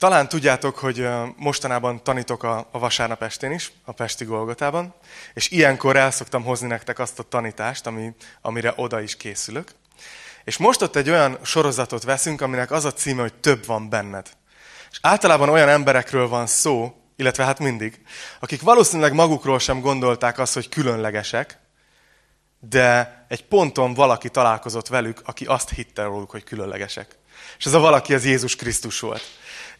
Talán tudjátok, hogy mostanában tanítok a, a vasárnap estén is, a Pesti Golgotában, és ilyenkor el szoktam hozni nektek azt a tanítást, ami, amire oda is készülök. És most ott egy olyan sorozatot veszünk, aminek az a címe, hogy több van benned. És általában olyan emberekről van szó, illetve hát mindig, akik valószínűleg magukról sem gondolták azt, hogy különlegesek, de egy ponton valaki találkozott velük, aki azt hitte róluk, hogy különlegesek. És ez a valaki az Jézus Krisztus volt.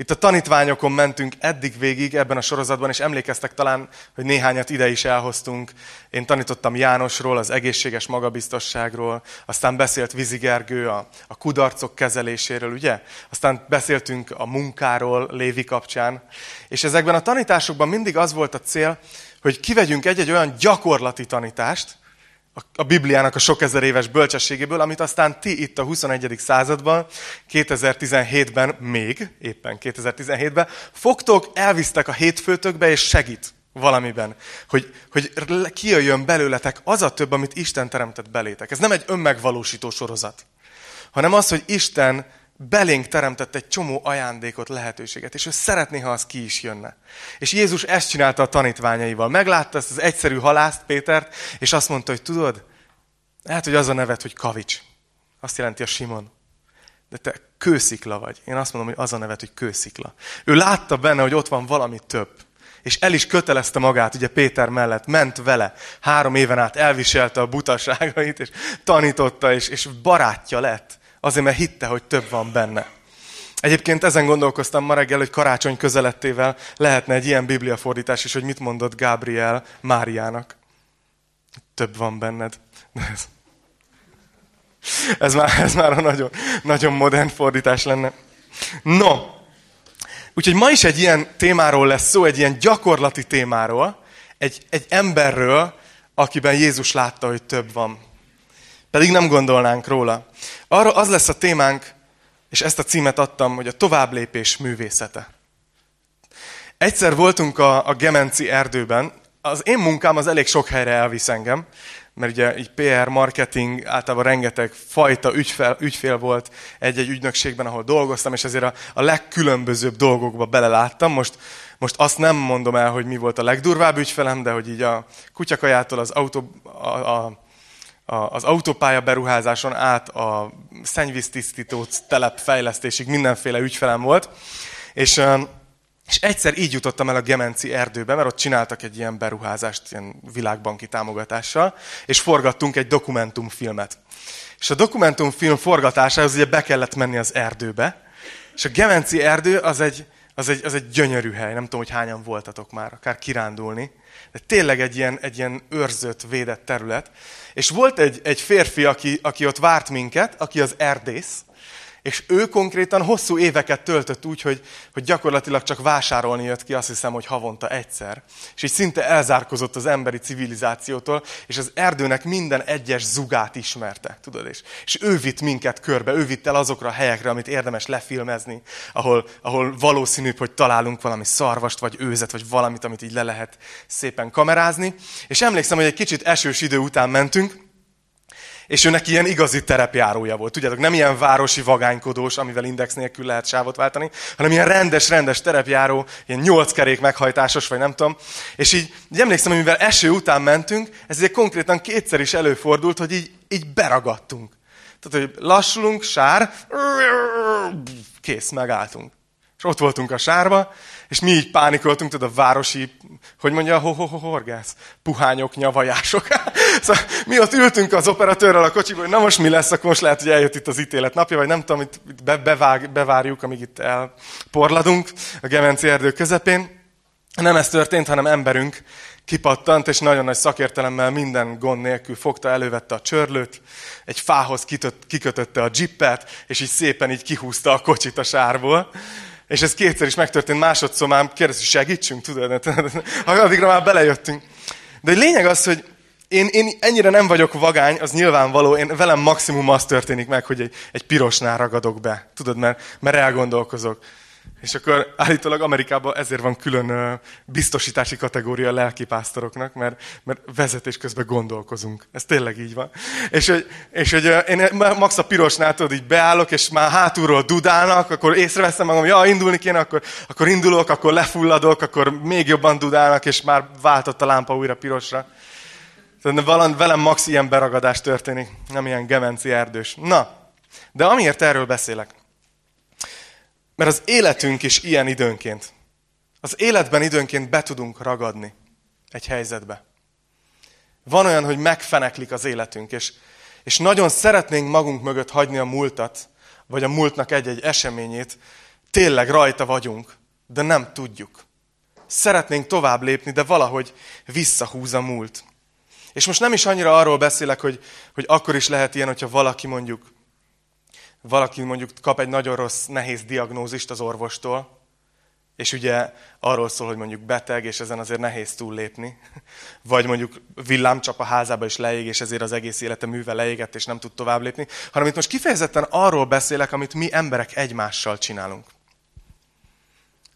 Itt a tanítványokon mentünk eddig végig ebben a sorozatban, és emlékeztek talán, hogy néhányat ide is elhoztunk. Én tanítottam Jánosról, az egészséges magabiztosságról, aztán beszélt Vizigergő a, a kudarcok kezeléséről, ugye? Aztán beszéltünk a munkáról Lévi kapcsán. És ezekben a tanításokban mindig az volt a cél, hogy kivegyünk egy-egy olyan gyakorlati tanítást, a Bibliának a sok ezer éves bölcsességéből, amit aztán ti itt a 21. században, 2017-ben, még éppen 2017-ben, fogtok, elvisztek a hétfőtökbe, és segít valamiben, hogy, hogy kijöjjön belőletek az a több, amit Isten teremtett belétek. Ez nem egy önmegvalósító sorozat, hanem az, hogy Isten belénk teremtett egy csomó ajándékot, lehetőséget, és ő szeretné, ha az ki is jönne. És Jézus ezt csinálta a tanítványaival. Meglátta ezt az egyszerű halászt, Pétert, és azt mondta, hogy tudod, lehet, hogy az a nevet, hogy kavics. Azt jelenti a Simon. De te kőszikla vagy. Én azt mondom, hogy az a nevet, hogy kőszikla. Ő látta benne, hogy ott van valami több. És el is kötelezte magát, ugye Péter mellett, ment vele. Három éven át elviselte a butaságait, és tanította, és, és barátja lett. Azért, mert hitte, hogy több van benne. Egyébként ezen gondolkoztam ma reggel, hogy karácsony közelettével lehetne egy ilyen bibliafordítás is, hogy mit mondott Gabriel Máriának. Több van benned. Ez, ez, már, ez már a nagyon, nagyon modern fordítás lenne. No, úgyhogy ma is egy ilyen témáról lesz szó, egy ilyen gyakorlati témáról, egy, egy emberről, akiben Jézus látta, hogy több van. Pedig nem gondolnánk róla. Arra az lesz a témánk, és ezt a címet adtam, hogy a továbblépés művészete. Egyszer voltunk a, a Gemenci erdőben, az én munkám az elég sok helyre elvisz engem, mert ugye így PR, marketing, általában rengeteg fajta ügyfél, ügyfél volt egy-egy ügynökségben, ahol dolgoztam, és ezért a, a legkülönbözőbb dolgokba beleláttam. Most, most azt nem mondom el, hogy mi volt a legdurvább ügyfelem, de hogy így a kutyakajától az autó, a, a az autópálya beruházáson át a szennyvíztisztító telep fejlesztésig mindenféle ügyfelem volt. És, és egyszer így jutottam el a Gemenci erdőbe, mert ott csináltak egy ilyen beruházást, ilyen világbanki támogatással, és forgattunk egy dokumentumfilmet. És a dokumentumfilm forgatásához ugye be kellett menni az erdőbe, és a Gemenci erdő az egy, az egy, az egy gyönyörű hely, nem tudom, hogy hányan voltatok már, akár kirándulni, de tényleg egy ilyen, egy ilyen őrzött, védett terület. És volt egy, egy férfi, aki, aki ott várt minket, aki az erdész, és ő konkrétan hosszú éveket töltött úgy, hogy, hogy gyakorlatilag csak vásárolni jött ki, azt hiszem, hogy havonta egyszer. És így szinte elzárkozott az emberi civilizációtól, és az erdőnek minden egyes zugát ismerte, tudod és, és ő vitt minket körbe, ő vitt el azokra a helyekre, amit érdemes lefilmezni, ahol, ahol valószínűbb, hogy találunk valami szarvast, vagy őzet, vagy valamit, amit így le lehet szépen kamerázni. És emlékszem, hogy egy kicsit esős idő után mentünk, és ő neki ilyen igazi terepjárója volt. Tudjátok, nem ilyen városi vagánykodós, amivel index nélkül lehet sávot váltani, hanem ilyen rendes-rendes terepjáró, ilyen nyolc kerék meghajtásos, vagy nem tudom. És így, így emlékszem, hogy mivel eső után mentünk, ez ugye konkrétan kétszer is előfordult, hogy így, így beragadtunk. Tehát, hogy lassulunk, sár, kész, megálltunk. És ott voltunk a sárba, és mi így pánikoltunk, tudod, a városi, hogy mondja, ho, ho, ho horgász, puhányok, nyavajások. szóval mi ott ültünk az operatőrrel a kocsiból, hogy na most mi lesz, akkor most lehet, hogy eljött itt az ítélet napja, vagy nem tudom, itt be, bevág, bevárjuk, amíg itt elporladunk a Gemenci erdő közepén. Nem ez történt, hanem emberünk kipattant, és nagyon nagy szakértelemmel minden gond nélkül fogta, elővette a csörlőt, egy fához kitött, kikötötte a jippet, és így szépen így kihúzta a kocsit a sárból. És ez kétszer is megtörtént, másodszor már kérdezi, segítsünk, tudod? Addigra már belejöttünk. De a lényeg az, hogy én, én ennyire nem vagyok vagány, az nyilvánvaló, én velem maximum az történik meg, hogy egy, egy pirosnál ragadok be. Tudod, mert, mert elgondolkozok. És akkor állítólag Amerikában ezért van külön biztosítási kategória a lelkipásztoroknak, mert, mert vezetés közben gondolkozunk. Ez tényleg így van. És hogy, és hogy én max a pirosnál tudod, így beállok, és már hátulról dudálnak, akkor észreveszem magam, ja, indulni kéne, akkor, akkor indulok, akkor lefulladok, akkor még jobban dudálnak, és már váltott a lámpa újra pirosra. Tehát velem max ilyen beragadás történik, nem ilyen gemenci erdős. Na, de amiért erről beszélek, mert az életünk is ilyen időnként. Az életben időnként be tudunk ragadni egy helyzetbe. Van olyan, hogy megfeneklik az életünk, és, és nagyon szeretnénk magunk mögött hagyni a múltat, vagy a múltnak egy-egy eseményét, tényleg rajta vagyunk, de nem tudjuk. Szeretnénk tovább lépni, de valahogy visszahúz a múlt. És most nem is annyira arról beszélek, hogy, hogy akkor is lehet ilyen, hogyha valaki mondjuk valaki mondjuk kap egy nagyon rossz, nehéz diagnózist az orvostól, és ugye arról szól, hogy mondjuk beteg, és ezen azért nehéz túllépni. Vagy mondjuk villámcsap a házába is leég, és ezért az egész élete műve leégett, és nem tud tovább lépni. Hanem itt most kifejezetten arról beszélek, amit mi emberek egymással csinálunk.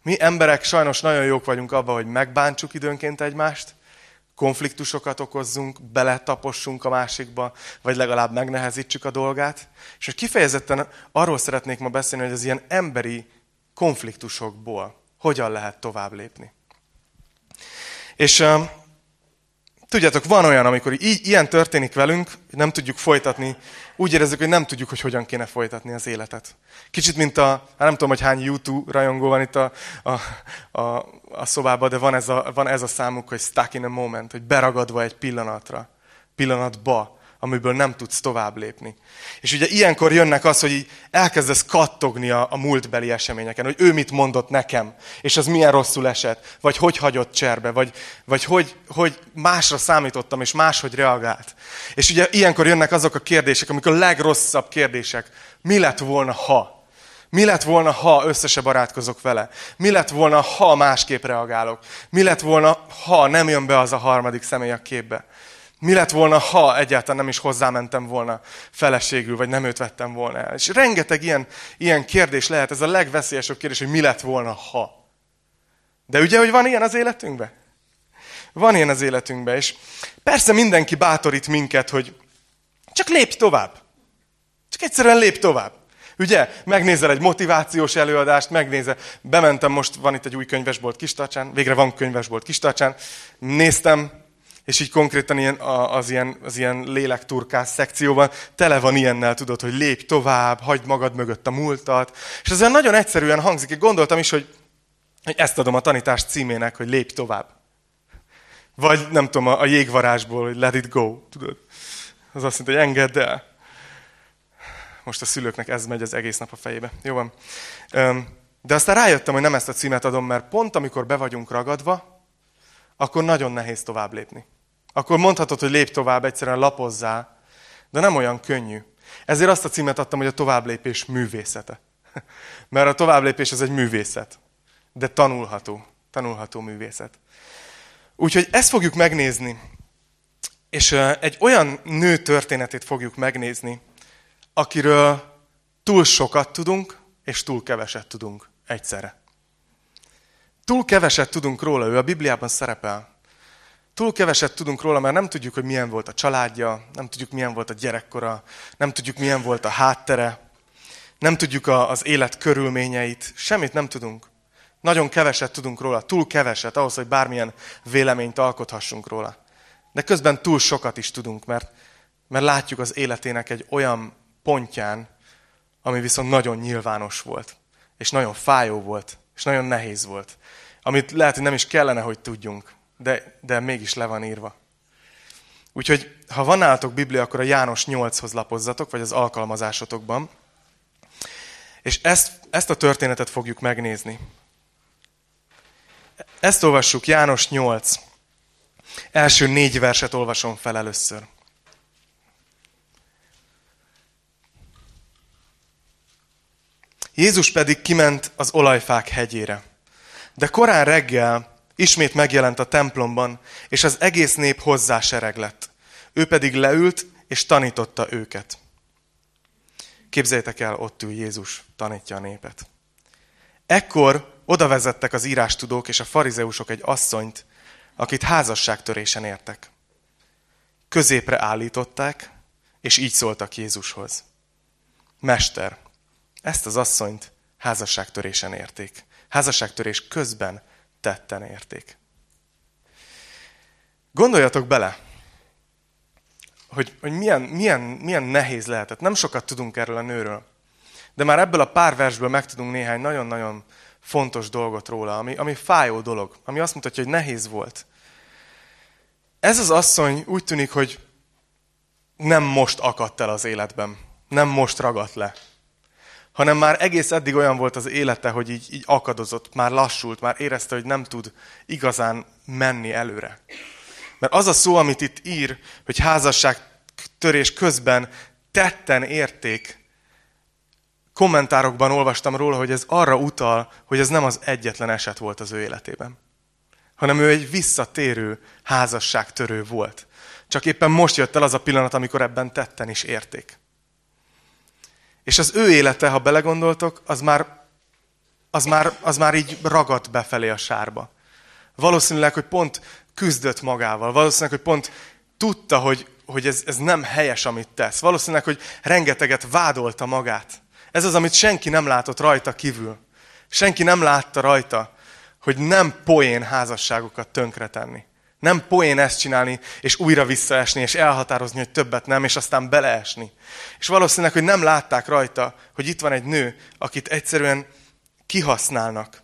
Mi emberek sajnos nagyon jók vagyunk abban, hogy megbántsuk időnként egymást, konfliktusokat okozzunk, beletapossunk a másikba, vagy legalább megnehezítsük a dolgát. És hogy kifejezetten arról szeretnék ma beszélni, hogy az ilyen emberi konfliktusokból hogyan lehet tovább lépni. És Tudjátok, van olyan, amikor így, ilyen történik velünk, nem tudjuk folytatni, úgy érezzük, hogy nem tudjuk, hogy hogyan kéne folytatni az életet. Kicsit, mint a, hát nem tudom, hogy hány YouTube rajongó van itt a, a, a, a szobában, de van ez, a, van ez a számuk, hogy stuck in a moment, hogy beragadva egy pillanatra, pillanatba amiből nem tudsz tovább lépni. És ugye ilyenkor jönnek az, hogy így elkezdesz kattogni a, a múltbeli eseményeken, hogy ő mit mondott nekem, és az milyen rosszul esett, vagy hogy hagyott cserbe, vagy, vagy hogy, hogy másra számítottam, és máshogy reagált. És ugye ilyenkor jönnek azok a kérdések, amik a legrosszabb kérdések. Mi lett volna, ha? Mi lett volna, ha összese barátkozok vele? Mi lett volna, ha másképp reagálok? Mi lett volna, ha nem jön be az a harmadik személy a képbe? Mi lett volna, ha egyáltalán nem is hozzámentem volna feleségül, vagy nem őt vettem volna el? És rengeteg ilyen, ilyen kérdés lehet, ez a legveszélyesebb kérdés, hogy mi lett volna, ha. De ugye, hogy van ilyen az életünkben? Van ilyen az életünkben, és persze mindenki bátorít minket, hogy csak lépj tovább. Csak egyszerűen lép tovább. Ugye, megnézel egy motivációs előadást, megnézel, bementem most, van itt egy új könyvesbolt Kistarcsán, végre van könyvesbolt Kistarcsán, néztem, és így konkrétan ilyen, az, ilyen, az ilyen lélekturkás szekcióban tele van ilyennel, tudod, hogy lépj tovább, hagyd magad mögött a múltat. És ez nagyon egyszerűen hangzik. Én gondoltam is, hogy, hogy ezt adom a tanítás címének, hogy lépj tovább. Vagy nem tudom, a, jégvarásból, hogy let it go, tudod. Az azt mondja, hogy engedd el. Most a szülőknek ez megy az egész nap a fejébe. Jó van. De aztán rájöttem, hogy nem ezt a címet adom, mert pont amikor be vagyunk ragadva, akkor nagyon nehéz tovább lépni akkor mondhatod, hogy lép tovább, egyszerűen lapozzá, de nem olyan könnyű. Ezért azt a címet adtam, hogy a továbblépés művészete. Mert a továbblépés az egy művészet, de tanulható, tanulható művészet. Úgyhogy ezt fogjuk megnézni, és egy olyan nő történetét fogjuk megnézni, akiről túl sokat tudunk, és túl keveset tudunk egyszerre. Túl keveset tudunk róla, ő a Bibliában szerepel. Túl keveset tudunk róla, mert nem tudjuk, hogy milyen volt a családja, nem tudjuk, milyen volt a gyerekkora, nem tudjuk, milyen volt a háttere, nem tudjuk az élet körülményeit, semmit nem tudunk. Nagyon keveset tudunk róla, túl keveset ahhoz, hogy bármilyen véleményt alkothassunk róla. De közben túl sokat is tudunk, mert, mert látjuk az életének egy olyan pontján, ami viszont nagyon nyilvános volt, és nagyon fájó volt, és nagyon nehéz volt, amit lehet, hogy nem is kellene, hogy tudjunk de, de mégis le van írva. Úgyhogy, ha van nálatok Biblia, akkor a János 8-hoz lapozzatok, vagy az alkalmazásotokban. És ezt, ezt a történetet fogjuk megnézni. Ezt olvassuk, János 8. Első négy verset olvasom fel először. Jézus pedig kiment az olajfák hegyére. De korán reggel Ismét megjelent a templomban, és az egész nép hozzá sereg lett. Ő pedig leült, és tanította őket. Képzeljétek el, ott ül Jézus, tanítja a népet. Ekkor oda vezettek az írástudók és a farizeusok egy asszonyt, akit házasságtörésen értek. Középre állították, és így szóltak Jézushoz. Mester, ezt az asszonyt házasságtörésen érték. Házasságtörés közben tetten érték. Gondoljatok bele, hogy, hogy milyen, milyen, milyen nehéz lehetett. Nem sokat tudunk erről a nőről. De már ebből a pár versből megtudunk néhány nagyon-nagyon fontos dolgot róla, ami, ami fájó dolog, ami azt mutatja, hogy nehéz volt. Ez az asszony úgy tűnik, hogy nem most akadt el az életben, nem most ragadt le, hanem már egész eddig olyan volt az élete, hogy így, így akadozott, már lassult, már érezte, hogy nem tud igazán menni előre. Mert az a szó, amit itt ír, hogy házasság törés közben tetten érték, kommentárokban olvastam róla, hogy ez arra utal, hogy ez nem az egyetlen eset volt az ő életében. Hanem ő egy visszatérő házasságtörő volt. Csak éppen most jött el az a pillanat, amikor ebben tetten is érték. És az ő élete, ha belegondoltok, az már, az már, az már így ragadt befelé a sárba. Valószínűleg, hogy pont küzdött magával. Valószínűleg, hogy pont tudta, hogy, hogy ez, ez nem helyes, amit tesz. Valószínűleg, hogy rengeteget vádolta magát. Ez az, amit senki nem látott rajta kívül. Senki nem látta rajta, hogy nem poén házasságokat tönkretenni. Nem poén ezt csinálni, és újra visszaesni, és elhatározni, hogy többet nem, és aztán beleesni. És valószínűleg, hogy nem látták rajta, hogy itt van egy nő, akit egyszerűen kihasználnak.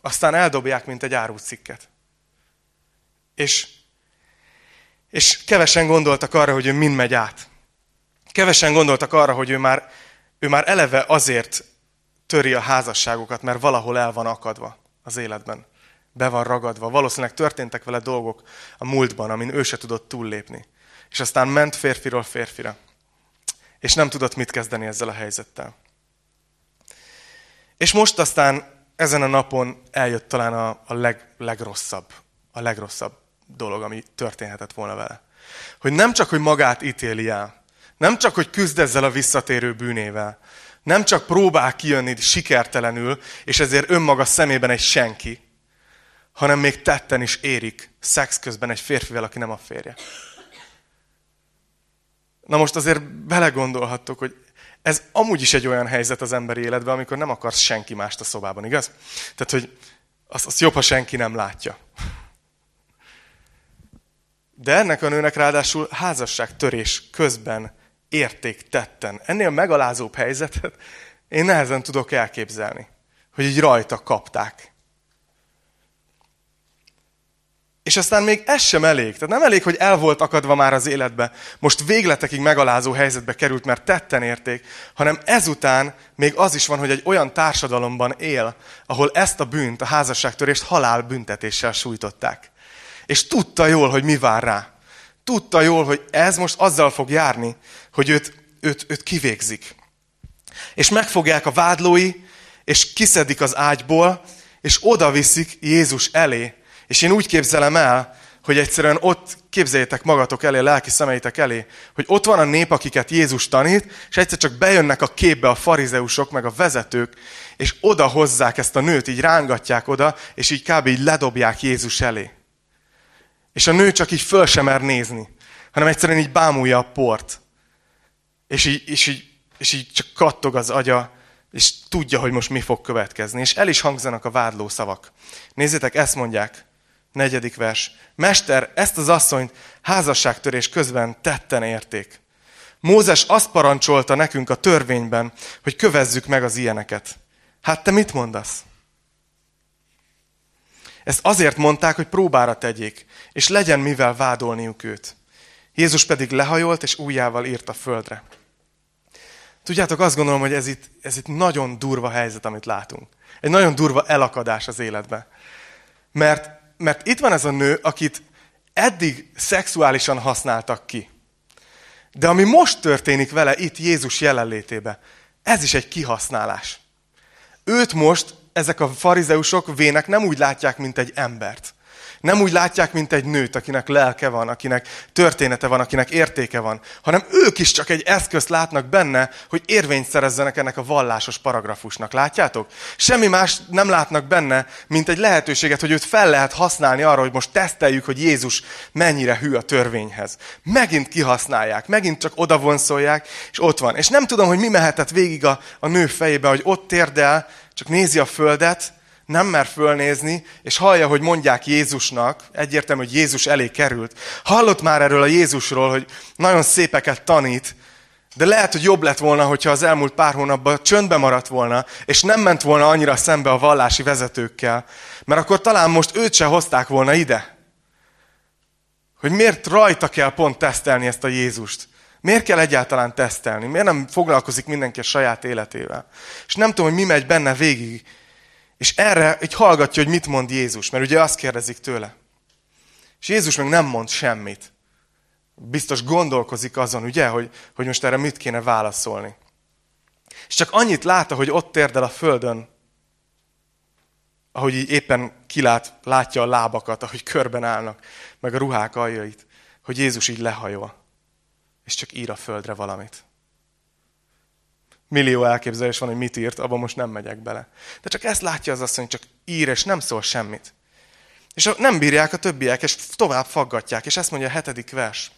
Aztán eldobják, mint egy árucikket. És, és kevesen gondoltak arra, hogy ő mind megy át. Kevesen gondoltak arra, hogy ő már, ő már eleve azért töri a házasságokat, mert valahol el van akadva az életben. Be van ragadva. Valószínűleg történtek vele dolgok a múltban, amin ő se tudott túllépni. És aztán ment férfiról férfira. És nem tudott mit kezdeni ezzel a helyzettel. És most aztán ezen a napon eljött talán a, a leg, legrosszabb, a legrosszabb dolog, ami történhetett volna vele. Hogy nem csak, hogy magát ítéli el, nem csak, hogy küzd ezzel a visszatérő bűnével, nem csak próbál kijönni sikertelenül, és ezért önmaga szemében egy senki, hanem még tetten is érik szex közben egy férfivel, aki nem a férje. Na most azért belegondolhattok, hogy ez amúgy is egy olyan helyzet az emberi életben, amikor nem akarsz senki mást a szobában, igaz? Tehát, hogy azt, azt jobb, ha senki nem látja. De ennek a nőnek ráadásul házasságtörés közben érték tetten. Ennél megalázóbb helyzetet én nehezen tudok elképzelni, hogy így rajta kapták. És aztán még ez sem elég. Tehát nem elég, hogy el volt akadva már az életbe, most végletekig megalázó helyzetbe került, mert tetten érték, hanem ezután még az is van, hogy egy olyan társadalomban él, ahol ezt a bűnt, a házasságtörést halál büntetéssel sújtották. És tudta jól, hogy mi vár rá. Tudta jól, hogy ez most azzal fog járni, hogy őt, őt, őt kivégzik. És megfogják a vádlói, és kiszedik az ágyból, és oda viszik Jézus elé. És én úgy képzelem el, hogy egyszerűen ott képzeljétek magatok elé, lelki szemeitek elé, hogy ott van a nép, akiket Jézus tanít, és egyszer csak bejönnek a képbe a farizeusok, meg a vezetők, és oda hozzák ezt a nőt, így rángatják oda, és így kb. így ledobják Jézus elé. És a nő csak így föl sem mer nézni, hanem egyszerűen így bámulja a port. És így, és így, és így csak kattog az agya, és tudja, hogy most mi fog következni. És el is hangzanak a vádló szavak. Nézzétek, ezt mondják. Negyedik vers. Mester, ezt az asszonyt házasságtörés közben tetten érték. Mózes azt parancsolta nekünk a törvényben, hogy kövezzük meg az ilyeneket. Hát te mit mondasz? Ezt azért mondták, hogy próbára tegyék, és legyen mivel vádolniuk őt. Jézus pedig lehajolt, és újjával írt a földre. Tudjátok, azt gondolom, hogy ez itt, ez itt nagyon durva helyzet, amit látunk. Egy nagyon durva elakadás az életbe. Mert, mert itt van ez a nő, akit eddig szexuálisan használtak ki. De ami most történik vele itt Jézus jelenlétébe, ez is egy kihasználás. Őt most ezek a farizeusok vének nem úgy látják, mint egy embert. Nem úgy látják, mint egy nőt, akinek lelke van, akinek története van, akinek értéke van, hanem ők is csak egy eszközt látnak benne, hogy érvényt szerezzenek ennek a vallásos paragrafusnak. Látjátok? Semmi más nem látnak benne, mint egy lehetőséget, hogy őt fel lehet használni arra, hogy most teszteljük, hogy Jézus mennyire hű a törvényhez. Megint kihasználják, megint csak odavonszolják, és ott van. És nem tudom, hogy mi mehetett végig a, a nő fejébe, hogy ott térdel, csak nézi a földet, nem mer fölnézni, és hallja, hogy mondják Jézusnak, egyértelmű, hogy Jézus elé került. Hallott már erről a Jézusról, hogy nagyon szépeket tanít, de lehet, hogy jobb lett volna, hogyha az elmúlt pár hónapban csöndbe maradt volna, és nem ment volna annyira szembe a vallási vezetőkkel, mert akkor talán most őt se hozták volna ide. Hogy miért rajta kell pont tesztelni ezt a Jézust? Miért kell egyáltalán tesztelni? Miért nem foglalkozik mindenki a saját életével? És nem tudom, hogy mi megy benne végig. És erre egy hallgatja, hogy mit mond Jézus, mert ugye azt kérdezik tőle. És Jézus meg nem mond semmit. Biztos gondolkozik azon, ugye, hogy, hogy most erre mit kéne válaszolni. És csak annyit látta, hogy ott térdel a földön, ahogy így éppen kilát, látja a lábakat, ahogy körben állnak, meg a ruhák aljait, hogy Jézus így lehajol és csak ír a földre valamit. Millió elképzelés van, hogy mit írt, abban most nem megyek bele. De csak ezt látja az asszony, csak ír, és nem szól semmit. És nem bírják a többiek, és tovább faggatják, és ezt mondja a hetedik vers.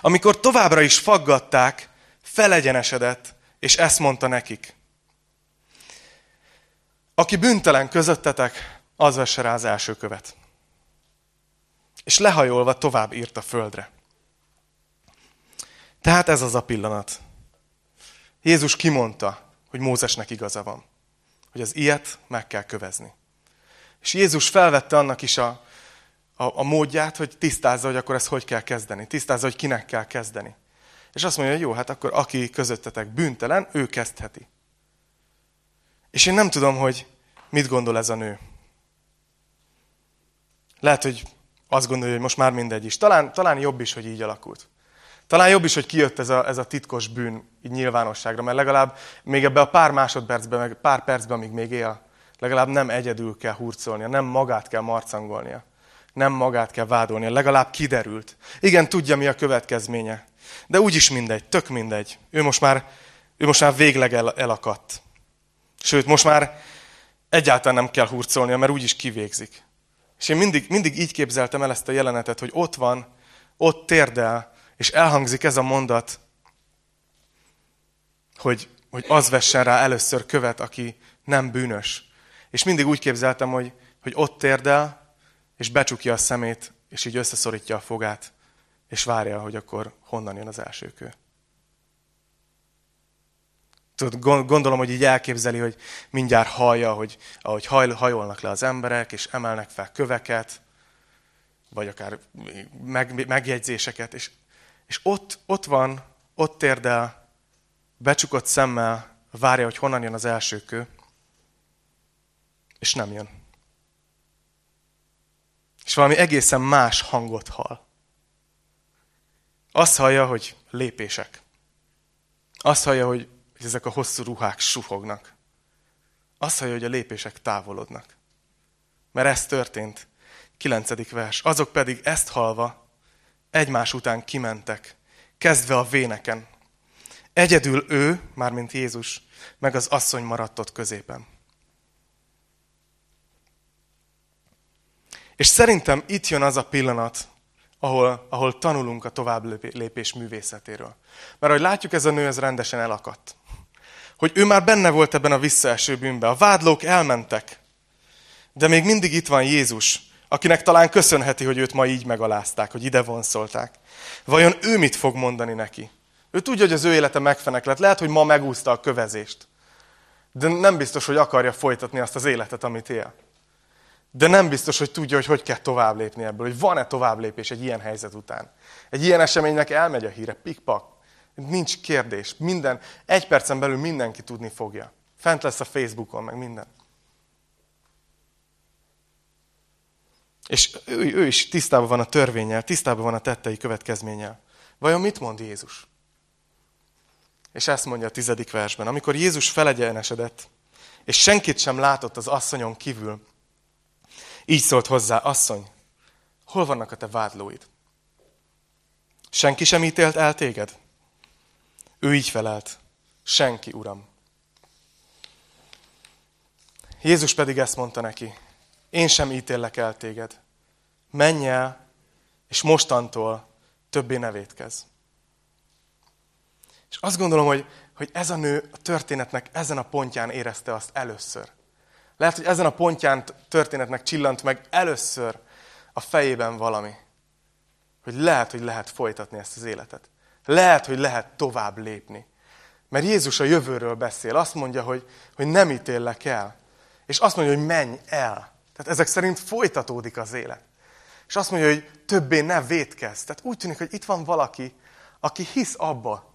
Amikor továbbra is faggatták, felegyenesedett, és ezt mondta nekik. Aki büntelen közöttetek, az vesse rá az első követ. És lehajolva tovább írt a földre. Tehát ez az a pillanat. Jézus kimondta, hogy Mózesnek igaza van. Hogy az ilyet meg kell kövezni. És Jézus felvette annak is a, a, a módját, hogy tisztázza, hogy akkor ezt hogy kell kezdeni. Tisztázza, hogy kinek kell kezdeni. És azt mondja, hogy jó, hát akkor aki közöttetek bűntelen, ő kezdheti. És én nem tudom, hogy mit gondol ez a nő. Lehet, hogy azt gondolja, hogy most már mindegy is. Talán, talán jobb is, hogy így alakult. Talán jobb is, hogy kijött ez a, ez a titkos bűn így nyilvánosságra, mert legalább még ebbe a pár másodpercben, meg pár percben, amíg még él, legalább nem egyedül kell hurcolnia, nem magát kell marcangolnia, nem magát kell vádolnia, legalább kiderült. Igen, tudja, mi a következménye. De úgyis mindegy, tök mindegy. Ő most már, ő most már végleg el, elakadt. Sőt, most már egyáltalán nem kell hurcolnia, mert úgyis kivégzik. És én mindig, mindig így képzeltem el ezt a jelenetet, hogy ott van, ott térdel, és elhangzik ez a mondat, hogy, hogy az vessen rá először követ, aki nem bűnös. És mindig úgy képzeltem, hogy, hogy ott térdel, és becsukja a szemét, és így összeszorítja a fogát, és várja, hogy akkor honnan jön az első kő. Tudod, gondolom, hogy így elképzeli, hogy mindjárt hallja, hogy ahogy hajolnak le az emberek, és emelnek fel köveket, vagy akár meg, megjegyzéseket, és és ott, ott van, ott térdel, becsukott szemmel, várja, hogy honnan jön az első kő, és nem jön. És valami egészen más hangot hall. Azt hallja, hogy lépések. Azt hallja, hogy ezek a hosszú ruhák suhognak. Azt hallja, hogy a lépések távolodnak. Mert ez történt. Kilencedik vers. Azok pedig ezt halva egymás után kimentek, kezdve a véneken. Egyedül ő, mármint Jézus, meg az asszony maradt ott középen. És szerintem itt jön az a pillanat, ahol, ahol tanulunk a tovább lépés művészetéről. Mert ahogy látjuk, ez a nő ez rendesen elakadt. Hogy ő már benne volt ebben a visszaeső bűnben. A vádlók elmentek. De még mindig itt van Jézus, akinek talán köszönheti, hogy őt ma így megalázták, hogy ide vonszolták. Vajon ő mit fog mondani neki? Ő tudja, hogy az ő élete megfeneklett. Lehet, hogy ma megúszta a kövezést. De nem biztos, hogy akarja folytatni azt az életet, amit él. De nem biztos, hogy tudja, hogy hogy kell tovább lépni ebből, hogy van-e tovább lépés egy ilyen helyzet után. Egy ilyen eseménynek elmegy a híre, pikpak. Nincs kérdés. Minden, egy percen belül mindenki tudni fogja. Fent lesz a Facebookon, meg minden. És ő, ő is tisztában van a törvényel, tisztában van a tettei következménnyel. Vajon mit mond Jézus? És ezt mondja a tizedik versben. Amikor Jézus felegyenesedett, és senkit sem látott az asszonyon kívül, így szólt hozzá, asszony, Hol vannak a te vádlóid? Senki sem ítélt el téged? Ő így felelt. Senki, Uram. Jézus pedig ezt mondta neki. Én sem ítéllek el téged. Menj el, és mostantól többé ne vétkez. És azt gondolom, hogy, hogy ez a nő a történetnek ezen a pontján érezte azt először. Lehet, hogy ezen a pontján történetnek csillant meg először a fejében valami. Hogy lehet, hogy lehet folytatni ezt az életet. Lehet, hogy lehet tovább lépni. Mert Jézus a jövőről beszél. Azt mondja, hogy, hogy nem ítélek el. És azt mondja, hogy menj el. Tehát ezek szerint folytatódik az élet. És azt mondja, hogy többé ne védkezz. Tehát úgy tűnik, hogy itt van valaki, aki hisz abba,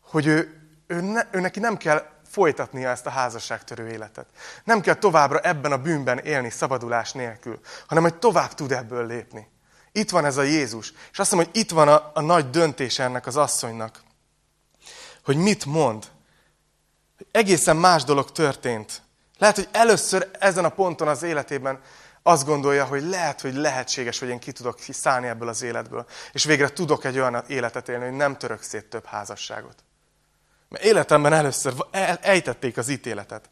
hogy ő, ő, ne, ő neki nem kell folytatnia ezt a házasságtörő életet. Nem kell továbbra ebben a bűnben élni szabadulás nélkül, hanem hogy tovább tud ebből lépni. Itt van ez a Jézus. És azt mondom, hogy itt van a, a nagy döntés ennek az asszonynak. Hogy mit mond. Egészen más dolog történt. Lehet, hogy először ezen a ponton az életében azt gondolja, hogy lehet, hogy lehetséges, hogy én ki tudok szállni ebből az életből. És végre tudok egy olyan életet élni, hogy nem török szét több házasságot. Mert életemben először ejtették az ítéletet.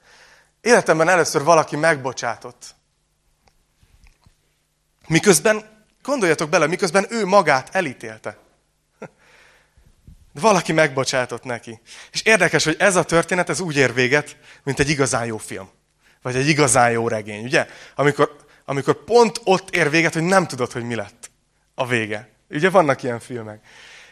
Életemben először valaki megbocsátott. Miközben, gondoljatok bele, miközben ő magát elítélte. De valaki megbocsátott neki. És érdekes, hogy ez a történet, ez úgy ér véget, mint egy igazán jó film. Vagy egy igazán jó regény, ugye? Amikor, amikor pont ott ér véget, hogy nem tudod, hogy mi lett a vége. Ugye vannak ilyen filmek.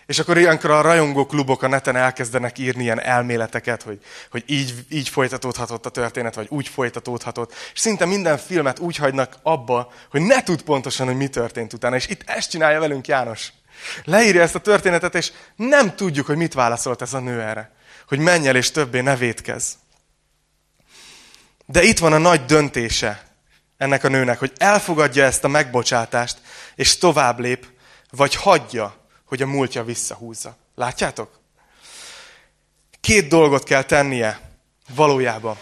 És akkor ilyenkor a rajongó klubok a neten elkezdenek írni ilyen elméleteket, hogy, hogy így, így folytatódhatott a történet, vagy úgy folytatódhatott. És szinte minden filmet úgy hagynak abba, hogy ne tud pontosan, hogy mi történt utána. És itt ezt csinálja velünk János. Leírja ezt a történetet, és nem tudjuk, hogy mit válaszolt ez a nő erre. Hogy menj el, és többé ne védkezz. De itt van a nagy döntése ennek a nőnek, hogy elfogadja ezt a megbocsátást, és tovább lép, vagy hagyja, hogy a múltja visszahúzza. Látjátok? Két dolgot kell tennie valójában.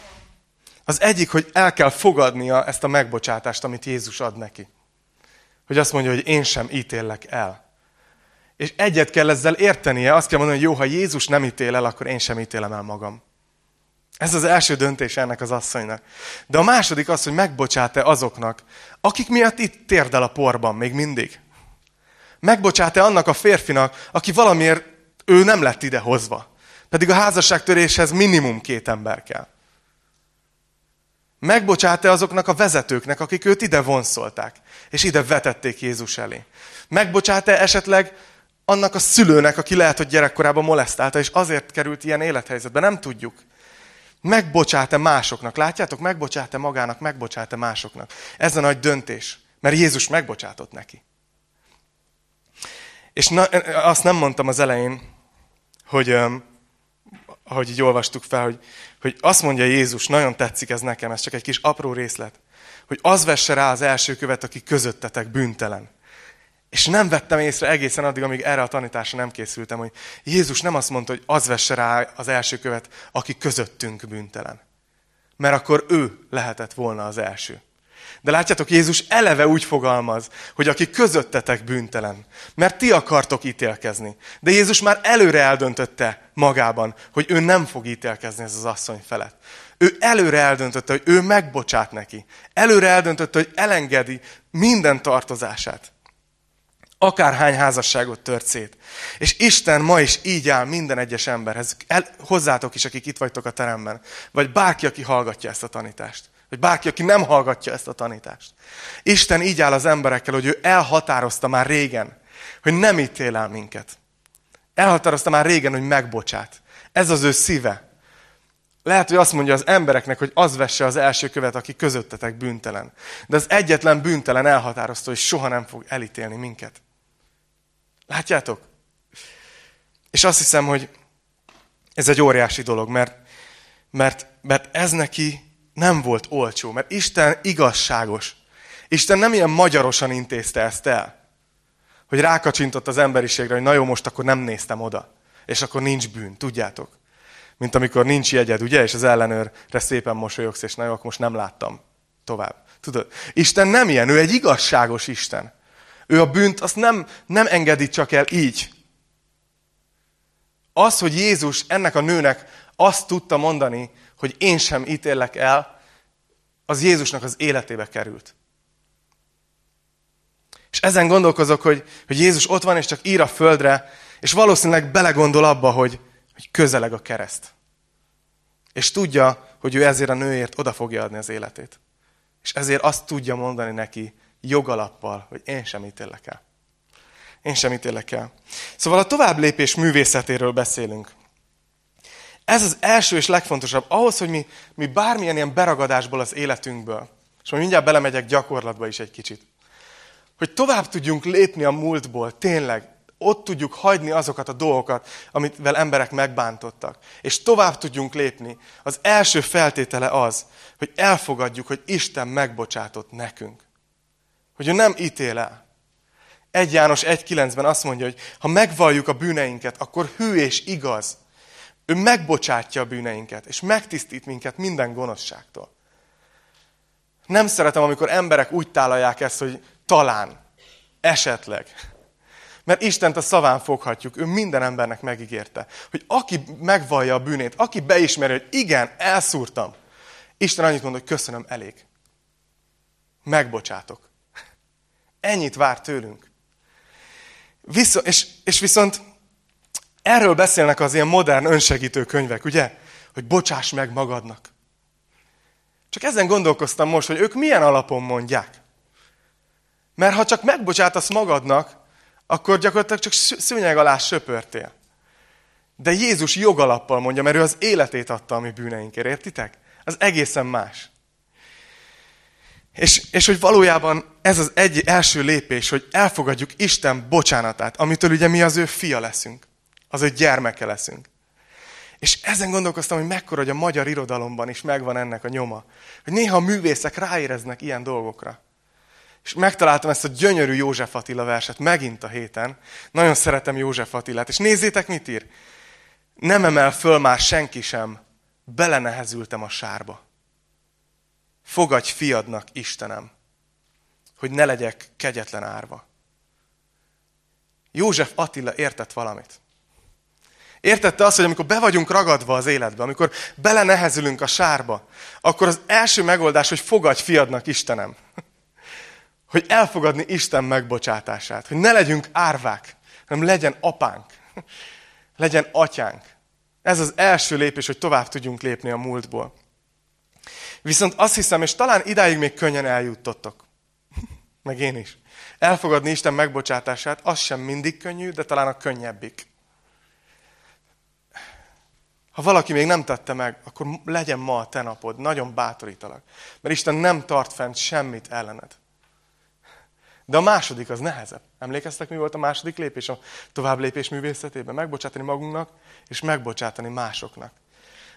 Az egyik, hogy el kell fogadnia ezt a megbocsátást, amit Jézus ad neki. Hogy azt mondja, hogy én sem ítéllek el. És egyet kell ezzel értenie, azt kell mondani, hogy jó, ha Jézus nem ítél el, akkor én sem ítélem el magam. Ez az első döntés ennek az asszonynak. De a második az, hogy megbocsát-e azoknak, akik miatt itt térdel a porban még mindig. Megbocsát-e annak a férfinak, aki valamiért ő nem lett ide hozva. Pedig a házasságtöréshez minimum két ember kell. Megbocsát-e azoknak a vezetőknek, akik őt ide vonszolták, és ide vetették Jézus elé. Megbocsát-e esetleg annak a szülőnek, aki lehet, hogy gyerekkorában molesztálta, és azért került ilyen élethelyzetbe, nem tudjuk. Megbocsát-e másoknak? Látjátok? Megbocsát-e magának, megbocsát-e másoknak? Ez a nagy döntés. Mert Jézus megbocsátott neki. És na, azt nem mondtam az elején, hogy ahogy így olvastuk fel, hogy, hogy azt mondja Jézus, nagyon tetszik ez nekem, ez csak egy kis apró részlet, hogy az vesse rá az első követ, aki közöttetek bűntelen. És nem vettem észre egészen addig, amíg erre a tanításra nem készültem, hogy Jézus nem azt mondta, hogy az vesse rá az első követ, aki közöttünk bűntelen. Mert akkor ő lehetett volna az első. De látjátok, Jézus eleve úgy fogalmaz, hogy aki közöttetek bűntelen, mert ti akartok ítélkezni. De Jézus már előre eldöntötte magában, hogy ő nem fog ítélkezni ez az asszony felett. Ő előre eldöntötte, hogy ő megbocsát neki. Előre eldöntötte, hogy elengedi minden tartozását. Akárhány házasságot tört szét. És Isten ma is így áll minden egyes emberhez. El, hozzátok is, akik itt vagytok a teremben. Vagy bárki, aki hallgatja ezt a tanítást. Vagy bárki, aki nem hallgatja ezt a tanítást. Isten így áll az emberekkel, hogy ő elhatározta már régen, hogy nem ítél el minket. Elhatározta már régen, hogy megbocsát. Ez az ő szíve. Lehet, hogy azt mondja az embereknek, hogy az vesse az első követ, aki közöttetek bűntelen. De az egyetlen bűntelen elhatározta, hogy soha nem fog elítélni minket. Látjátok? És azt hiszem, hogy ez egy óriási dolog, mert, mert, mert ez neki nem volt olcsó, mert Isten igazságos. Isten nem ilyen magyarosan intézte ezt el, hogy rákacsintott az emberiségre, hogy na jó, most akkor nem néztem oda, és akkor nincs bűn, tudjátok. Mint amikor nincs jegyed, ugye, és az ellenőrre szépen mosolyogsz, és na jó, akkor most nem láttam tovább. Tudod, Isten nem ilyen, ő egy igazságos Isten. Ő a bűnt azt nem, nem engedi csak el így. Az, hogy Jézus ennek a nőnek azt tudta mondani, hogy én sem ítélek el, az Jézusnak az életébe került. És ezen gondolkozok, hogy, hogy Jézus ott van, és csak ír a földre, és valószínűleg belegondol abba, hogy, hogy közeleg a kereszt. És tudja, hogy ő ezért a nőért oda fogja adni az életét. És ezért azt tudja mondani neki jogalappal, hogy én sem ítélek el. Én sem ítélek el. Szóval a tovább lépés művészetéről beszélünk. Ez az első és legfontosabb, ahhoz, hogy mi, mi bármilyen ilyen beragadásból az életünkből, és majd mindjárt belemegyek gyakorlatba is egy kicsit, hogy tovább tudjunk lépni a múltból, tényleg, ott tudjuk hagyni azokat a dolgokat, amivel emberek megbántottak. És tovább tudjunk lépni. Az első feltétele az, hogy elfogadjuk, hogy Isten megbocsátott nekünk. Hogy ő nem ítél el. 1 János 1.9-ben azt mondja, hogy ha megvalljuk a bűneinket, akkor hű és igaz. Ő megbocsátja a bűneinket, és megtisztít minket minden gonoszságtól. Nem szeretem, amikor emberek úgy tálalják ezt, hogy talán, esetleg. Mert Istent a szaván foghatjuk, ő minden embernek megígérte, hogy aki megvallja a bűnét, aki beismeri, hogy igen, elszúrtam, Isten annyit mond, hogy köszönöm, elég. Megbocsátok. Ennyit vár tőlünk. Viszont, és, és viszont erről beszélnek az ilyen modern önsegítő könyvek, ugye? Hogy bocsáss meg magadnak. Csak ezen gondolkoztam most, hogy ők milyen alapon mondják. Mert ha csak megbocsátasz magadnak, akkor gyakorlatilag csak szőnyeg alá söpörtél. De Jézus jogalappal mondja, mert ő az életét adta a mi bűneinkért, értitek? Az egészen más. És, és hogy valójában ez az egy első lépés, hogy elfogadjuk Isten bocsánatát, amitől ugye mi az ő fia leszünk, az ő gyermeke leszünk. És ezen gondolkoztam, hogy mekkora, hogy a magyar irodalomban is megvan ennek a nyoma. Hogy néha a művészek ráéreznek ilyen dolgokra. És megtaláltam ezt a gyönyörű József Attila verset megint a héten. Nagyon szeretem József Attilát. És nézzétek, mit ír. Nem emel föl már senki sem, belenehezültem a sárba. Fogadj fiadnak, Istenem, hogy ne legyek kegyetlen árva. József Attila értett valamit. Értette azt, hogy amikor be vagyunk ragadva az életbe, amikor belenehezülünk a sárba, akkor az első megoldás, hogy fogadj fiadnak, Istenem hogy elfogadni Isten megbocsátását. Hogy ne legyünk árvák, hanem legyen apánk, legyen atyánk. Ez az első lépés, hogy tovább tudjunk lépni a múltból. Viszont azt hiszem, és talán idáig még könnyen eljutottok, meg én is, elfogadni Isten megbocsátását, az sem mindig könnyű, de talán a könnyebbik. Ha valaki még nem tette meg, akkor legyen ma a te napod. Nagyon bátorítalak. Mert Isten nem tart fent semmit ellened. De a második az nehezebb. Emlékeztek, mi volt a második lépés a tovább lépés művészetében? Megbocsátani magunknak, és megbocsátani másoknak.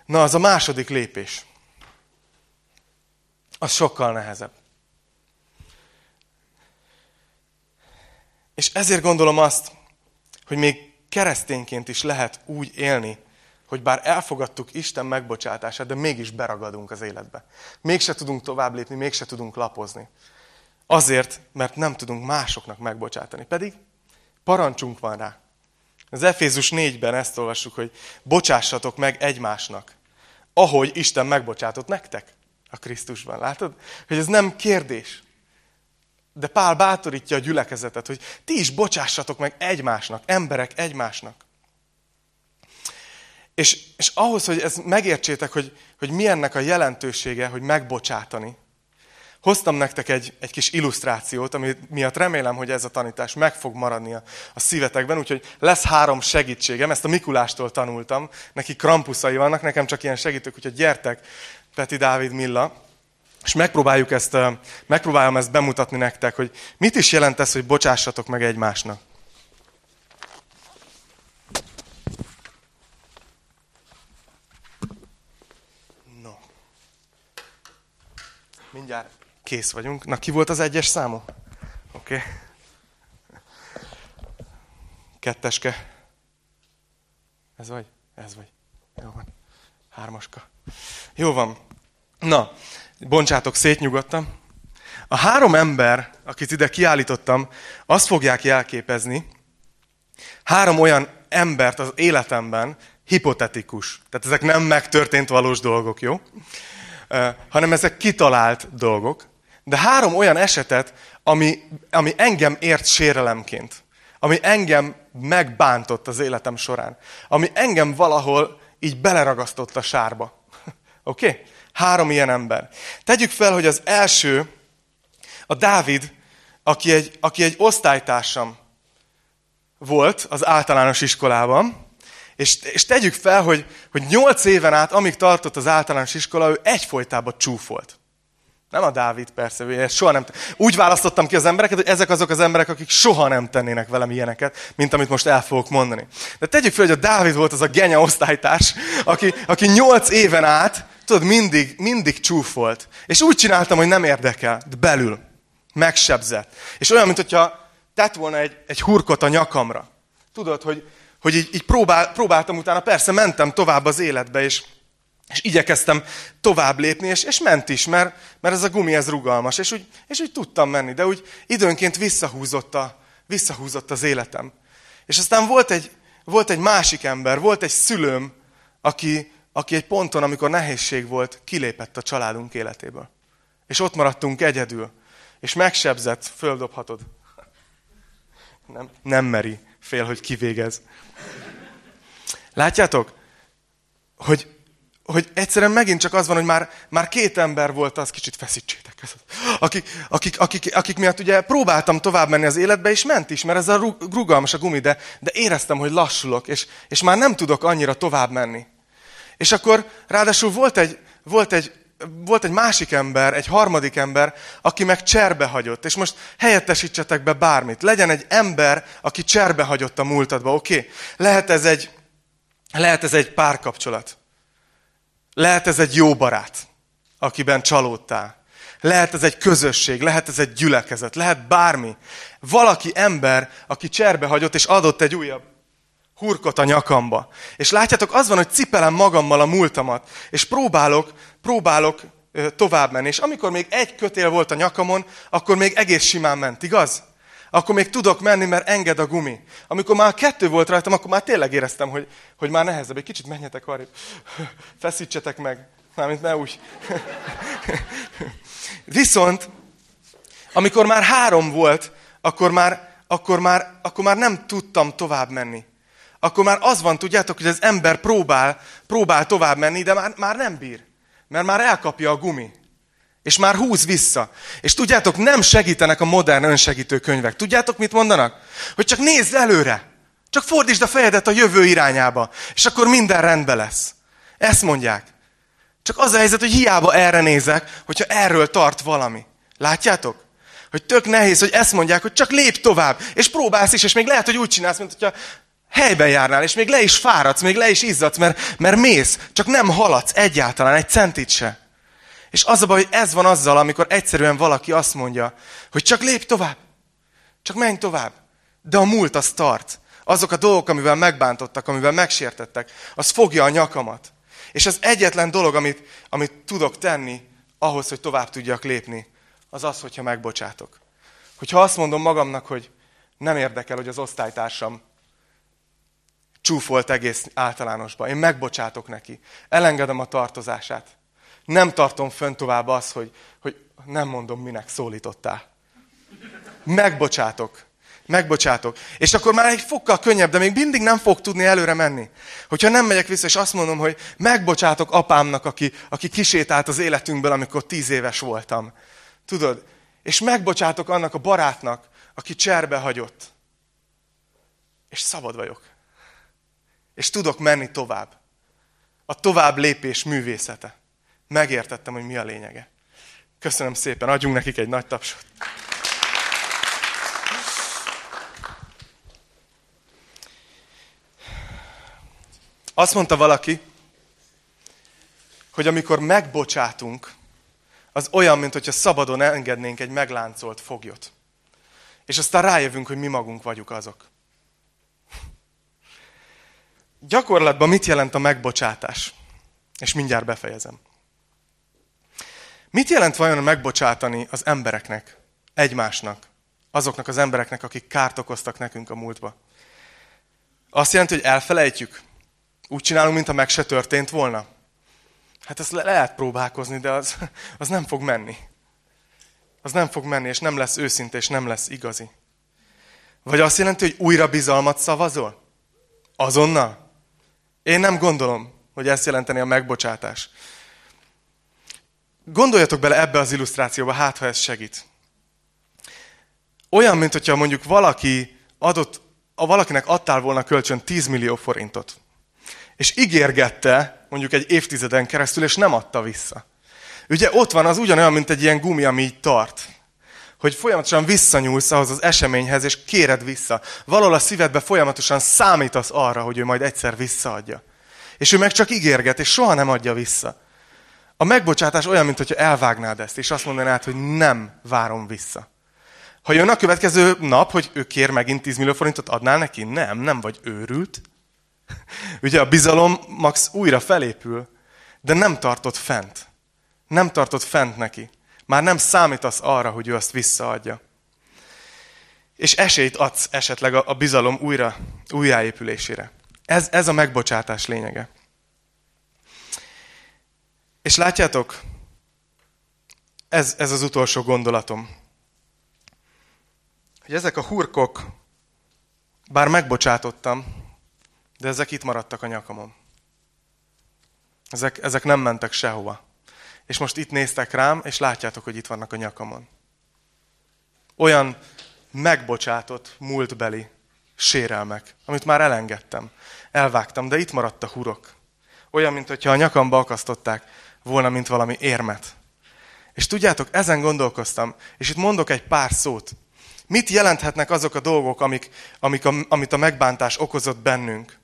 Na, az a második lépés. Az sokkal nehezebb. És ezért gondolom azt, hogy még keresztényként is lehet úgy élni, hogy bár elfogadtuk Isten megbocsátását, de mégis beragadunk az életbe. Mégse tudunk tovább lépni, mégse tudunk lapozni. Azért, mert nem tudunk másoknak megbocsátani. Pedig parancsunk van rá. Az Efézus 4-ben ezt olvassuk, hogy bocsássatok meg egymásnak, ahogy Isten megbocsátott nektek a Krisztusban. Látod? Hogy ez nem kérdés. De Pál bátorítja a gyülekezetet, hogy ti is bocsássatok meg egymásnak, emberek egymásnak. És, és ahhoz, hogy ezt megértsétek, hogy, hogy mi ennek a jelentősége, hogy megbocsátani, Hoztam nektek egy, egy kis illusztrációt, ami miatt remélem, hogy ez a tanítás meg fog maradni a, a szívetekben, úgyhogy lesz három segítségem, ezt a Mikulástól tanultam, neki krampuszai vannak, nekem csak ilyen segítők, úgyhogy gyertek, Peti Dávid Milla, és megpróbáljuk ezt, megpróbálom ezt bemutatni nektek, hogy mit is jelent ez, hogy bocsássatok meg egymásnak. No. Mindjárt Kész vagyunk. Na, ki volt az egyes számú? Oké. Okay. Ketteske. Ez vagy? Ez vagy. Jó van. Hármaska. Jó van. Na, bontsátok szét nyugodtan. A három ember, akit ide kiállítottam, azt fogják jelképezni, három olyan embert az életemben, hipotetikus. Tehát ezek nem megtörtént valós dolgok, jó? hanem ezek kitalált dolgok. De három olyan esetet, ami, ami engem ért sérelemként. Ami engem megbántott az életem során. Ami engem valahol így beleragasztott a sárba. Oké? Okay? Három ilyen ember. Tegyük fel, hogy az első, a Dávid, aki egy, aki egy osztálytársam volt az általános iskolában, és, és tegyük fel, hogy, hogy nyolc éven át, amíg tartott az általános iskola, ő egyfolytában csúfolt. Nem a Dávid, persze, ő soha nem. Úgy választottam ki az embereket, hogy ezek azok az emberek, akik soha nem tennének velem ilyeneket, mint amit most el fogok mondani. De tegyük fel, hogy a Dávid volt az a genya osztálytárs, aki, aki nyolc éven át, tudod, mindig, mindig csúfolt. És úgy csináltam, hogy nem érdekel, de belül. Megsebzett. És olyan, mint hogyha tett volna egy, egy hurkot a nyakamra. Tudod, hogy, hogy így, így próbál, próbáltam utána, persze mentem tovább az életbe, és, és igyekeztem tovább lépni, és, és ment is, mert, mert ez a gumi, ez rugalmas, és úgy, és úgy tudtam menni, de úgy időnként visszahúzott, a, visszahúzott az életem. És aztán volt egy, volt egy másik ember, volt egy szülőm, aki, aki egy ponton, amikor nehézség volt, kilépett a családunk életéből. És ott maradtunk egyedül. És megsebzett, földobhatod. Nem, nem meri, fél, hogy kivégez. Látjátok, hogy, hogy egyszerűen megint csak az van, hogy már, már két ember volt, az kicsit feszítsétek. Akik, akik, akik, akik miatt ugye próbáltam tovább menni az életbe, és ment is, mert ez a rugalmas a gumi, de, de éreztem, hogy lassulok, és, és már nem tudok annyira tovább menni. És akkor ráadásul volt egy, volt egy volt egy másik ember, egy harmadik ember, aki meg cserbe hagyott. És most helyettesítsetek be bármit. Legyen egy ember, aki cserbe hagyott a múltadba, oké? Okay? Lehet ez egy, lehet ez egy párkapcsolat. Lehet ez egy jó barát, akiben csalódtál. Lehet ez egy közösség, lehet ez egy gyülekezet, lehet bármi. Valaki ember, aki cserbe hagyott, és adott egy újabb hurkot a nyakamba. És látjátok, az van, hogy cipelem magammal a múltamat, és próbálok, próbálok tovább menni. És amikor még egy kötél volt a nyakamon, akkor még egész simán ment, igaz? Akkor még tudok menni, mert enged a gumi. Amikor már kettő volt rajtam, akkor már tényleg éreztem, hogy, hogy már nehezebb. Egy kicsit menjetek arra, feszítsetek meg. Mármint ne úgy. Viszont, amikor már három volt, akkor már, akkor már, akkor már nem tudtam tovább menni akkor már az van, tudjátok, hogy az ember próbál, próbál tovább menni, de már, már nem bír. Mert már elkapja a gumi. És már húz vissza. És tudjátok, nem segítenek a modern önsegítő könyvek. Tudjátok, mit mondanak? Hogy csak nézz előre. Csak fordítsd a fejedet a jövő irányába. És akkor minden rendben lesz. Ezt mondják. Csak az a helyzet, hogy hiába erre nézek, hogyha erről tart valami. Látjátok? Hogy tök nehéz, hogy ezt mondják, hogy csak lép tovább, és próbálsz is, és még lehet, hogy úgy csinálsz, mint hogyha helyben járnál, és még le is fáradsz, még le is izzadsz, mert, mert mész, csak nem haladsz egyáltalán, egy centit se. És az a baj, hogy ez van azzal, amikor egyszerűen valaki azt mondja, hogy csak lép tovább, csak menj tovább. De a múlt az tart. Azok a dolgok, amivel megbántottak, amivel megsértettek, az fogja a nyakamat. És az egyetlen dolog, amit, amit tudok tenni ahhoz, hogy tovább tudjak lépni, az az, hogyha megbocsátok. Hogyha azt mondom magamnak, hogy nem érdekel, hogy az osztálytársam csúfolt egész általánosban. Én megbocsátok neki. Elengedem a tartozását. Nem tartom fönn tovább az, hogy, hogy nem mondom, minek szólítottál. Megbocsátok. Megbocsátok. És akkor már egy fokkal könnyebb, de még mindig nem fog tudni előre menni. Hogyha nem megyek vissza, és azt mondom, hogy megbocsátok apámnak, aki, aki kisétált az életünkből, amikor tíz éves voltam. Tudod? És megbocsátok annak a barátnak, aki cserbe hagyott. És szabad vagyok. És tudok menni tovább. A tovább lépés művészete. Megértettem, hogy mi a lényege. Köszönöm szépen, adjunk nekik egy nagy tapsot. Azt mondta valaki, hogy amikor megbocsátunk, az olyan, mint hogyha szabadon engednénk egy megláncolt foglyot. És aztán rájövünk, hogy mi magunk vagyunk azok. Gyakorlatban mit jelent a megbocsátás? És mindjárt befejezem. Mit jelent vajon megbocsátani az embereknek, egymásnak, azoknak az embereknek, akik kárt okoztak nekünk a múltba? Azt jelenti, hogy elfelejtjük? Úgy csinálunk, mintha meg se történt volna? Hát ezt le lehet próbálkozni, de az, az nem fog menni. Az nem fog menni, és nem lesz őszinte, és nem lesz igazi. Vagy azt jelenti, hogy újra bizalmat szavazol? Azonnal? Én nem gondolom, hogy ezt jelenteni a megbocsátás. Gondoljatok bele ebbe az illusztrációba, hát ha ez segít. Olyan, mint hogyha mondjuk valaki adott, a valakinek adtál volna kölcsön 10 millió forintot. És ígérgette mondjuk egy évtizeden keresztül, és nem adta vissza. Ugye ott van az ugyanolyan, mint egy ilyen gumi, ami így tart. Hogy folyamatosan visszanyúlsz ahhoz az eseményhez, és kéred vissza. Valahol a szívedbe folyamatosan számítasz arra, hogy ő majd egyszer visszaadja. És ő meg csak ígérget, és soha nem adja vissza. A megbocsátás olyan, mintha elvágnád ezt, és azt mondanád, hogy nem várom vissza. Ha jön a következő nap, hogy ő kér megint 10 millió forintot, adnál neki? Nem, nem vagy őrült. Ugye a bizalom max újra felépül, de nem tartott fent. Nem tartott fent neki. Már nem számítasz arra, hogy ő azt visszaadja. És esélyt adsz esetleg a bizalom újra, újjáépülésére. Ez, ez a megbocsátás lényege. És látjátok, ez, ez az utolsó gondolatom. Hogy ezek a hurkok, bár megbocsátottam, de ezek itt maradtak a nyakamon. Ezek, ezek nem mentek sehova. És most itt néztek rám, és látjátok, hogy itt vannak a nyakamon. Olyan megbocsátott, múltbeli sérelmek, amit már elengedtem, elvágtam, de itt maradt a hurok. Olyan, mintha a nyakamba akasztották volna, mint valami érmet. És tudjátok, ezen gondolkoztam, és itt mondok egy pár szót. Mit jelenthetnek azok a dolgok, amik, amik a, amit a megbántás okozott bennünk?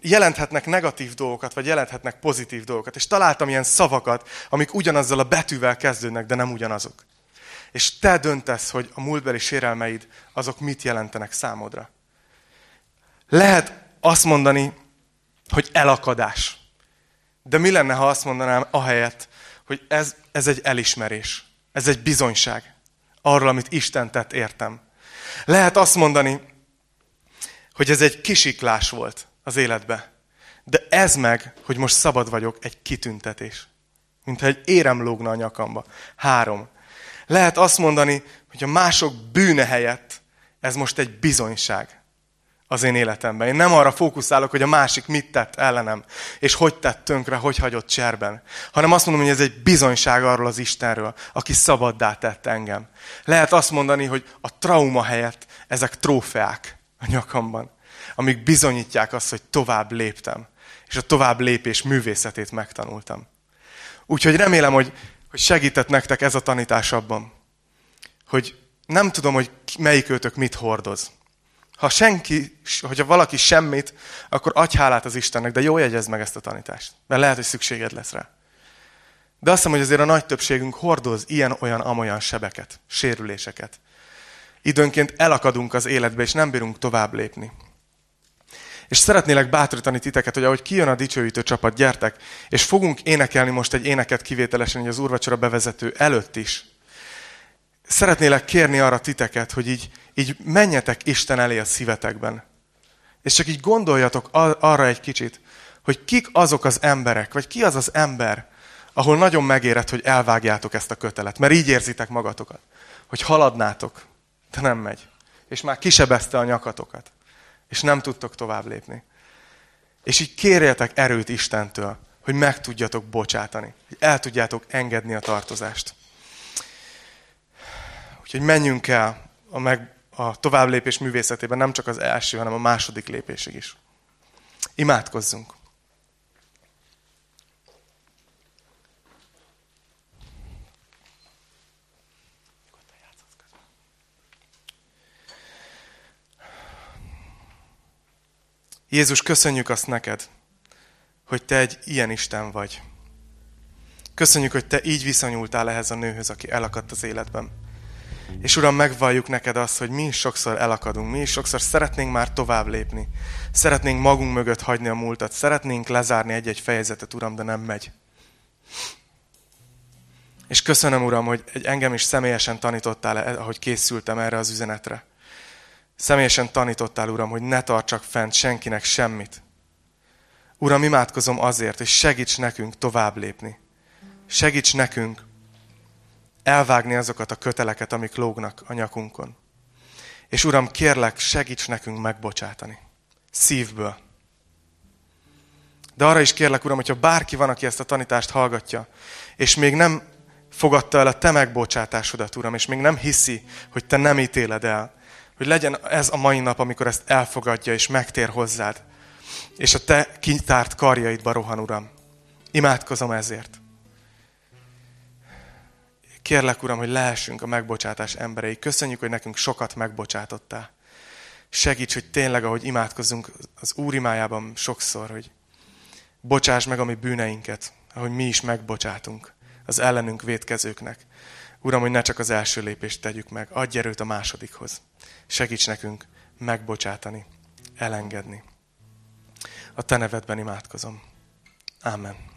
Jelenthetnek negatív dolgokat, vagy jelenthetnek pozitív dolgokat. És találtam ilyen szavakat, amik ugyanazzal a betűvel kezdődnek, de nem ugyanazok. És te döntesz, hogy a múltbeli sérelmeid, azok mit jelentenek számodra. Lehet azt mondani, hogy elakadás. De mi lenne, ha azt mondanám ahelyett, hogy ez, ez egy elismerés, ez egy bizonyság arról, amit Isten tett értem. Lehet azt mondani, hogy ez egy kisiklás volt az életbe. De ez meg, hogy most szabad vagyok, egy kitüntetés. Mintha egy érem lógna a nyakamba. Három. Lehet azt mondani, hogy a mások bűne helyett ez most egy bizonyság az én életemben. Én nem arra fókuszálok, hogy a másik mit tett ellenem, és hogy tett tönkre, hogy hagyott cserben, hanem azt mondom, hogy ez egy bizonyság arról az Istenről, aki szabaddá tett engem. Lehet azt mondani, hogy a trauma helyett ezek trófeák a nyakamban, amik bizonyítják azt, hogy tovább léptem, és a tovább lépés művészetét megtanultam. Úgyhogy remélem, hogy, hogy segített nektek ez a tanítás abban, hogy nem tudom, hogy melyik őtök mit hordoz. Ha senki, hogyha valaki semmit, akkor adj hálát az Istennek, de jó jegyezd meg ezt a tanítást, mert lehet, hogy szükséged lesz rá. De azt hiszem, hogy azért a nagy többségünk hordoz ilyen-olyan amolyan sebeket, sérüléseket. Időnként elakadunk az életbe, és nem bírunk tovább lépni. És szeretnélek bátorítani titeket, hogy ahogy kijön a dicsőítő csapat, gyertek, és fogunk énekelni most egy éneket kivételesen, hogy az úrvacsora bevezető előtt is. Szeretnélek kérni arra titeket, hogy így így menjetek Isten elé a szívetekben. És csak így gondoljatok arra egy kicsit, hogy kik azok az emberek, vagy ki az az ember, ahol nagyon megérett, hogy elvágjátok ezt a kötelet. Mert így érzitek magatokat, hogy haladnátok, de nem megy. És már kisebezte a nyakatokat. És nem tudtok tovább lépni. És így kérjetek erőt Istentől, hogy meg tudjatok bocsátani. Hogy el tudjátok engedni a tartozást. Úgyhogy menjünk el a meg, a továbblépés művészetében nem csak az első, hanem a második lépésig is. Imádkozzunk! Jézus, köszönjük azt neked, hogy te egy ilyen Isten vagy. Köszönjük, hogy te így viszonyultál ehhez a nőhöz, aki elakadt az életben. És Uram, megvalljuk neked azt, hogy mi is sokszor elakadunk, mi is sokszor szeretnénk már tovább lépni. Szeretnénk magunk mögött hagyni a múltat, szeretnénk lezárni egy-egy fejezetet, Uram, de nem megy. És köszönöm, Uram, hogy engem is személyesen tanítottál, eh, ahogy készültem erre az üzenetre. Személyesen tanítottál, Uram, hogy ne tartsak fent senkinek semmit. Uram, imádkozom azért, és segíts nekünk tovább lépni. Segíts nekünk elvágni azokat a köteleket, amik lógnak a nyakunkon. És Uram, kérlek, segíts nekünk megbocsátani. Szívből. De arra is kérlek, Uram, hogyha bárki van, aki ezt a tanítást hallgatja, és még nem fogadta el a Te megbocsátásodat, Uram, és még nem hiszi, hogy Te nem ítéled el, hogy legyen ez a mai nap, amikor ezt elfogadja és megtér hozzád, és a Te kitárt karjaidba rohan, Uram. Imádkozom ezért. Kérlek, Uram, hogy lehessünk a megbocsátás emberei. Köszönjük, hogy nekünk sokat megbocsátottál. Segíts, hogy tényleg, ahogy imádkozunk az Úr imájában sokszor, hogy bocsáss meg a mi bűneinket, ahogy mi is megbocsátunk az ellenünk védkezőknek. Uram, hogy ne csak az első lépést tegyük meg, adj erőt a másodikhoz. Segíts nekünk megbocsátani, elengedni. A Te nevedben imádkozom. Amen.